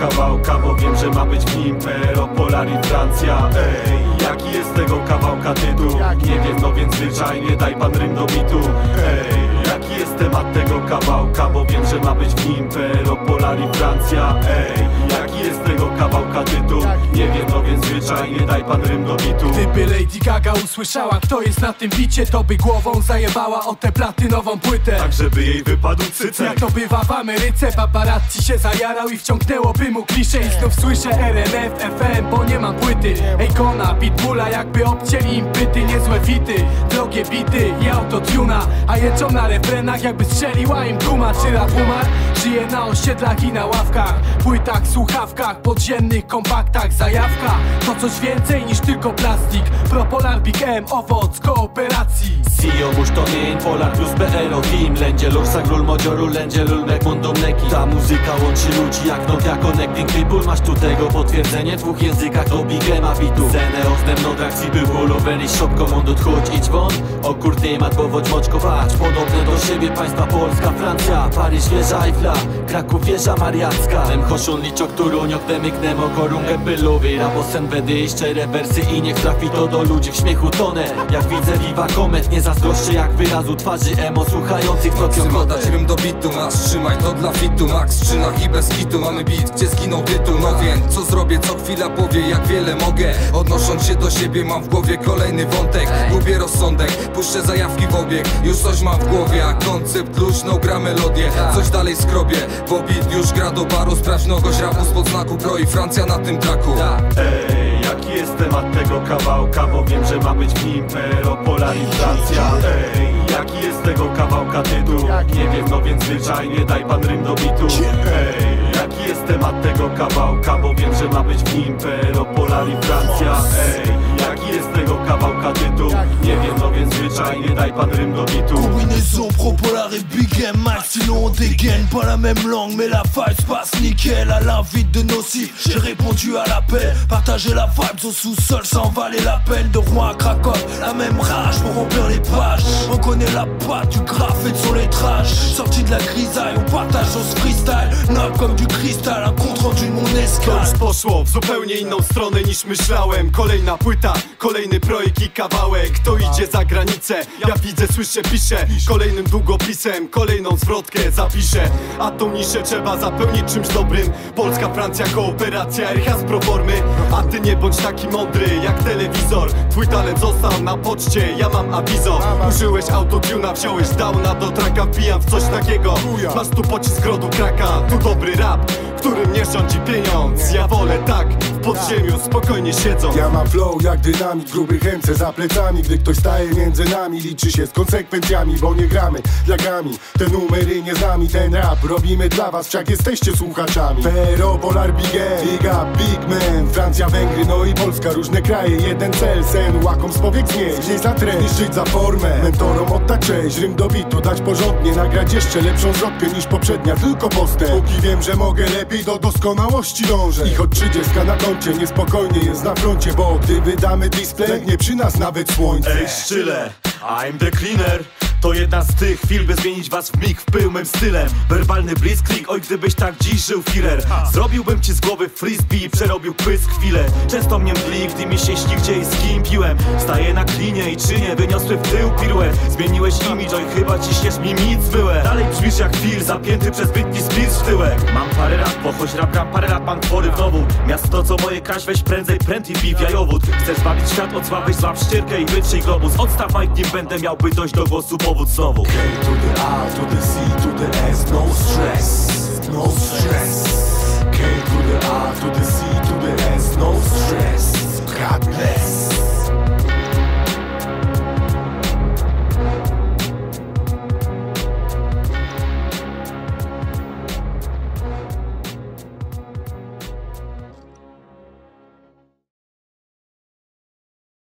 kawałka Bo wiem, że ma być w nim Francja Ej, jaki jest tego kawałka tytuł? Nie wiem, no więc zwyczajnie daj pan rym do bitu Ej, jaki jest temat tego kawałka? Bo wiem, że ma być w nim Francja Ej, jaki jest tego kawałka? Nie no więc zwyczajnie daj pan rym do bitu. Gdyby Lady Gaga usłyszała kto jest na tym bicie To by głową zajebała o tę platynową płytę. Tak, żeby jej wypadł cycek. Jak to bywa w Ameryce Paparazzi się zajarał i wciągnęłoby mu klisze I znów słyszę RMF, FM, bo nie mam płyty Ejkona, Pitbulla jakby obcięli im pyty Niezłe fity, drogie bity i autotuna. A jedzą na refrenach jakby strzeliła im guma Czy rap? Żyje na osiedlach i na ławkach. Płytach, słuchawkach, podziemnych kompaktach Zajawka. To coś więcej niż tylko plastik. Propolar Big M, owoc kooperacji CEO musztonin, Polar plus PRO Team Lędzie lursa grul modzioru, lędzie lulmek mundum neki Ta muzyka łączy ludzi jak Nokia Connecting People Masz tu tego potwierdzenie w dwóch językach to Big Ema bitu. Zenę ostem no trak si był ulubeni shop komandut chodź idź won. O kurty mat powoć moczkować Podobne do siebie państwa Polska, Francja Paryż wieża Eiffla, Kraków wieża Mariacka. Mem choszun liczok turuniok demyknem okorungę bylowy Raposen wedy szczere wersy i niech trafi to do ludzi w śmiechu tonę. Jak widzę Viva Comet nie zazdroszczę jak wyrazu twarzy emo słuchających Trzeba Hotel. dać rym do bitu, masz trzymaj to dla fitu. Max czynach i bez kitu, mamy bit, gdzie zginął tytuł. No więc co zrobię, co chwila powie, jak wiele mogę. Odnosząc się do siebie mam w głowie kolejny wątek. Gubię rozsądek, puszczę zajawki w obieg. Już coś mam w głowie, a koncept luźno gra melodię. Coś dalej skrobię, bo beat już gra do baru. Sprawdź nogość rapu spod znaku kroi Francja na tym traku. Ej, jaki jest temat tego kawałka? Bo wiem, że ma być w nim Pero, Polar i Francja Ej, jaki jest tego kawałka tytuł? Nie wiem, no więc zwyczajnie daj pan rym do bitu Ej, jaki jest temat tego kawałka? Bo wiem, że ma być w nim Pero, Polar i Francja Ej, jaki jest tego kawałka tytuł? Nie wiem, no więc zwyczajnie daj pan rym do bitu sinon on dégaine Pas la même langue mais la vibe se passe nickel À l'invite de nocif j'ai répondu à l'appel Partager la vibe au sous-sol sans valer la peine. De Rouen à Cracovie la même rage pour remplir les pages. On connaît la patte du graphe et de son lettrage. Sorti de la grisaille on partage ce freestyle. Noble comme du cristal un compte rendu de mon escale. Poszło w zupełnie inną stronę niż myślałem. Kolejna płyta, kolejny projekt i kawałek. To idzie za granicę, ja widzę, słyszę, piszę. Kolejnym długopisem, kolejną zwrotkę zapiszę A tą niszę trzeba zapełnić czymś dobrym. Polska, Francja, kooperacja, Erchas pro formy A ty nie bądź taki mądry jak telewizor. Twój talent został na poczcie, ja mam awizo. Użyłeś autotuna, wziąłeś downa do traka Wbijam w coś takiego. Masz tu pocisk rodu kraka, tu dobry rap którym nie rządzi pieniądz. Ja wolę tak, w podziemiu spokojnie siedzą. Ja mam flow jak dynamit, grubych ręce za plecami. Gdy ktoś staje między nami, liczy się z konsekwencjami Bo nie gramy dla gami, te numery nie znamy Ten rap robimy dla was, wszak jesteście słuchaczami. Pero, Polar, Big M, Big Up, Big Man Francja, Węgry, no i Polska, różne kraje. Jeden cel, sen, łakom powiek znieść Nie za trend, niszczyć za formę. Mentorom oddać cześć, rym do bitu Dać porządnie, nagrać jeszcze lepszą zwrotkę niż poprzednia Tylko postęp, póki wiem, że mogę lepiej do doskonałości dążę. Ich od 30 na koncie, niespokojnie jest na froncie Bo gdy wydamy display, nie przy nas nawet słońce. Ej, szczyle, I'm the cleaner to jedna z tych chwil, by zmienić was w mig w pył mym stylem. Werbalny blitzkrieg, oj gdybyś tak dziś żył Führer Zrobiłbym ci z głowy frisbee i przerobił pysk chwilę. Często mnie mdli, gdy mi się śni gdzie i z kim piłem. Staję na klinie i czynię, wyniosły w tył piruet. Zmieniłeś imidż, oj chyba ciśniesz mi nic byłe. Dalej brzmisz jak fil, zapięty przez Britney Spears w tyłek. Mam parę lat, jakoś rapra, parę lat pan twory w nowód. Miasto co moje kraść, weź prędzej pręd i bij w jajowód. Chcesz zbawić świat, odsławić zław ścierkę i wytrzyj globus. Odstaw Mike, nim będę miał by dojść do głosu powód znowu. K to the A, to the C, to the S, no stress, no stress. K to the A, to the C,